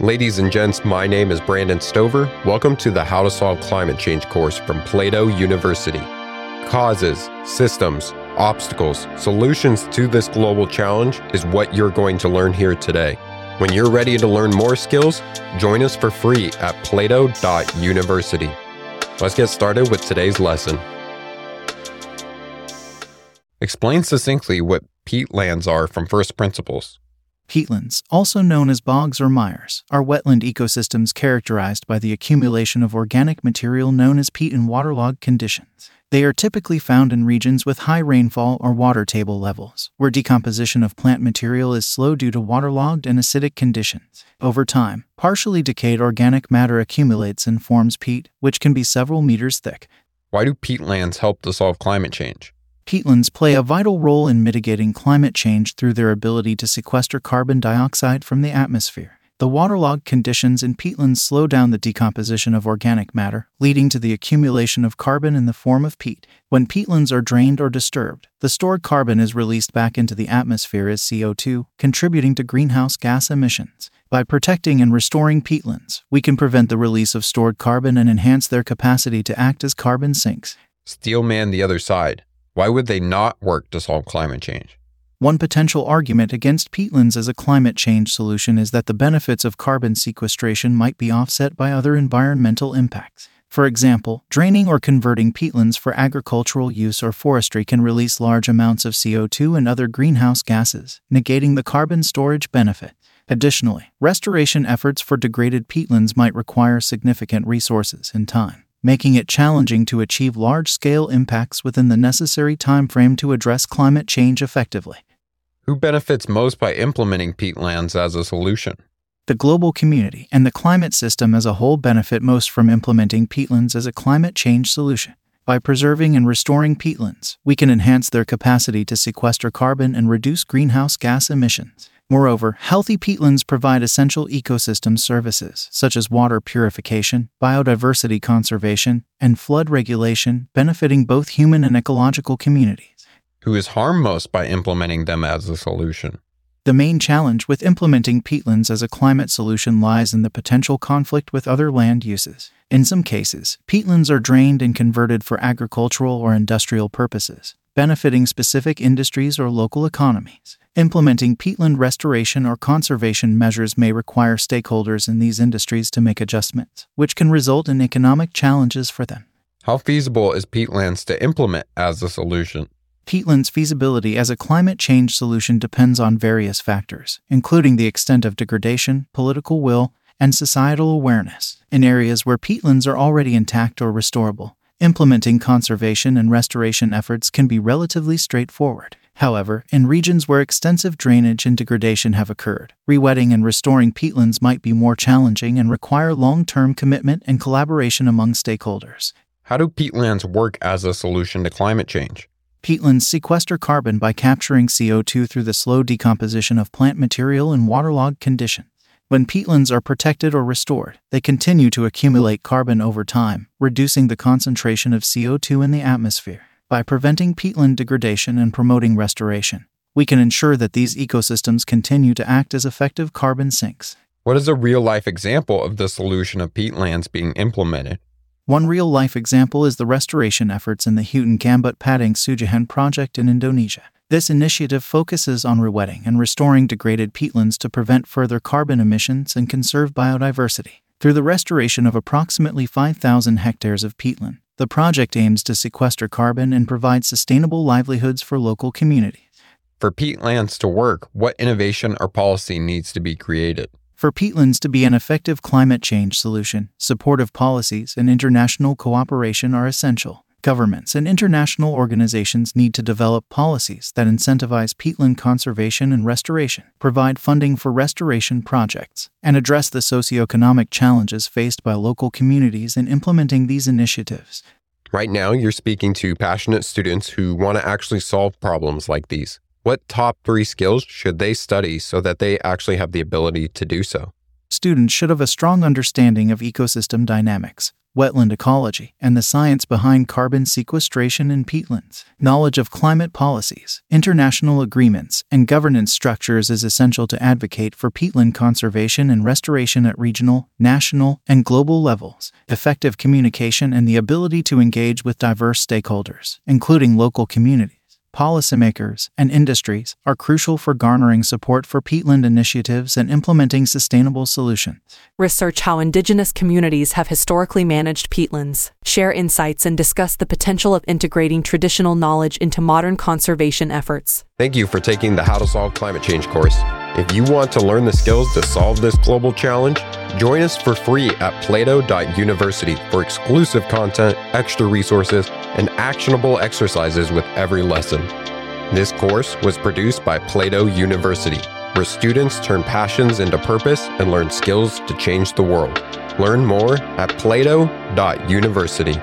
Ladies and gents, my name is Brandon Stover. Welcome to the How to Solve Climate Change course from Plato University. Causes, systems, obstacles, solutions to this global challenge is what you're going to learn here today. When you're ready to learn more skills, join us for free at plato.university. Let's get started with today's lesson. Explain succinctly what peatlands are from first principles. Peatlands, also known as bogs or mires, are wetland ecosystems characterized by the accumulation of organic material known as peat in waterlogged conditions. They are typically found in regions with high rainfall or water table levels, where decomposition of plant material is slow due to waterlogged and acidic conditions. Over time, partially decayed organic matter accumulates and forms peat, which can be several meters thick. Why do peatlands help to solve climate change? Peatlands play a vital role in mitigating climate change through their ability to sequester carbon dioxide from the atmosphere. The waterlogged conditions in peatlands slow down the decomposition of organic matter, leading to the accumulation of carbon in the form of peat. When peatlands are drained or disturbed, the stored carbon is released back into the atmosphere as CO2, contributing to greenhouse gas emissions. By protecting and restoring peatlands, we can prevent the release of stored carbon and enhance their capacity to act as carbon sinks. Steel man the other side. Why would they not work to solve climate change? One potential argument against peatlands as a climate change solution is that the benefits of carbon sequestration might be offset by other environmental impacts. For example, draining or converting peatlands for agricultural use or forestry can release large amounts of CO2 and other greenhouse gases, negating the carbon storage benefit. Additionally, restoration efforts for degraded peatlands might require significant resources and time making it challenging to achieve large scale impacts within the necessary time frame to address climate change effectively. Who benefits most by implementing peatlands as a solution? The global community and the climate system as a whole benefit most from implementing peatlands as a climate change solution. By preserving and restoring peatlands, we can enhance their capacity to sequester carbon and reduce greenhouse gas emissions. Moreover, healthy peatlands provide essential ecosystem services such as water purification, biodiversity conservation, and flood regulation, benefiting both human and ecological communities. Who is harmed most by implementing them as a solution? The main challenge with implementing peatlands as a climate solution lies in the potential conflict with other land uses. In some cases, peatlands are drained and converted for agricultural or industrial purposes, benefiting specific industries or local economies. Implementing peatland restoration or conservation measures may require stakeholders in these industries to make adjustments, which can result in economic challenges for them. How feasible is peatlands to implement as a solution? Peatland's feasibility as a climate change solution depends on various factors, including the extent of degradation, political will, and societal awareness. In areas where peatlands are already intact or restorable, implementing conservation and restoration efforts can be relatively straightforward. However, in regions where extensive drainage and degradation have occurred, rewetting and restoring peatlands might be more challenging and require long term commitment and collaboration among stakeholders. How do peatlands work as a solution to climate change? Peatlands sequester carbon by capturing CO2 through the slow decomposition of plant material in waterlogged conditions. When peatlands are protected or restored, they continue to accumulate carbon over time, reducing the concentration of CO2 in the atmosphere. By preventing peatland degradation and promoting restoration, we can ensure that these ecosystems continue to act as effective carbon sinks. What is a real life example of the solution of peatlands being implemented? One real life example is the restoration efforts in the Hutan Gambut Padang Sujahan project in Indonesia. This initiative focuses on rewetting and restoring degraded peatlands to prevent further carbon emissions and conserve biodiversity. Through the restoration of approximately 5,000 hectares of peatland, the project aims to sequester carbon and provide sustainable livelihoods for local communities. For peatlands to work, what innovation or policy needs to be created? For peatlands to be an effective climate change solution, supportive policies and international cooperation are essential. Governments and international organizations need to develop policies that incentivize peatland conservation and restoration, provide funding for restoration projects, and address the socioeconomic challenges faced by local communities in implementing these initiatives. Right now, you're speaking to passionate students who want to actually solve problems like these. What top three skills should they study so that they actually have the ability to do so? Students should have a strong understanding of ecosystem dynamics, wetland ecology, and the science behind carbon sequestration in peatlands. Knowledge of climate policies, international agreements, and governance structures is essential to advocate for peatland conservation and restoration at regional, national, and global levels. Effective communication and the ability to engage with diverse stakeholders, including local communities policymakers, and industries are crucial for garnering support for peatland initiatives and implementing sustainable solutions. Research how indigenous communities have historically managed peatlands, share insights, and discuss the potential of integrating traditional knowledge into modern conservation efforts. Thank you for taking the How to Solve Climate Change course. If you want to learn the skills to solve this global challenge, join us for free at plato.university for exclusive content, extra resources, and actionable exercises with every lesson. This course was produced by Plato University, where students turn passions into purpose and learn skills to change the world. Learn more at plato.university.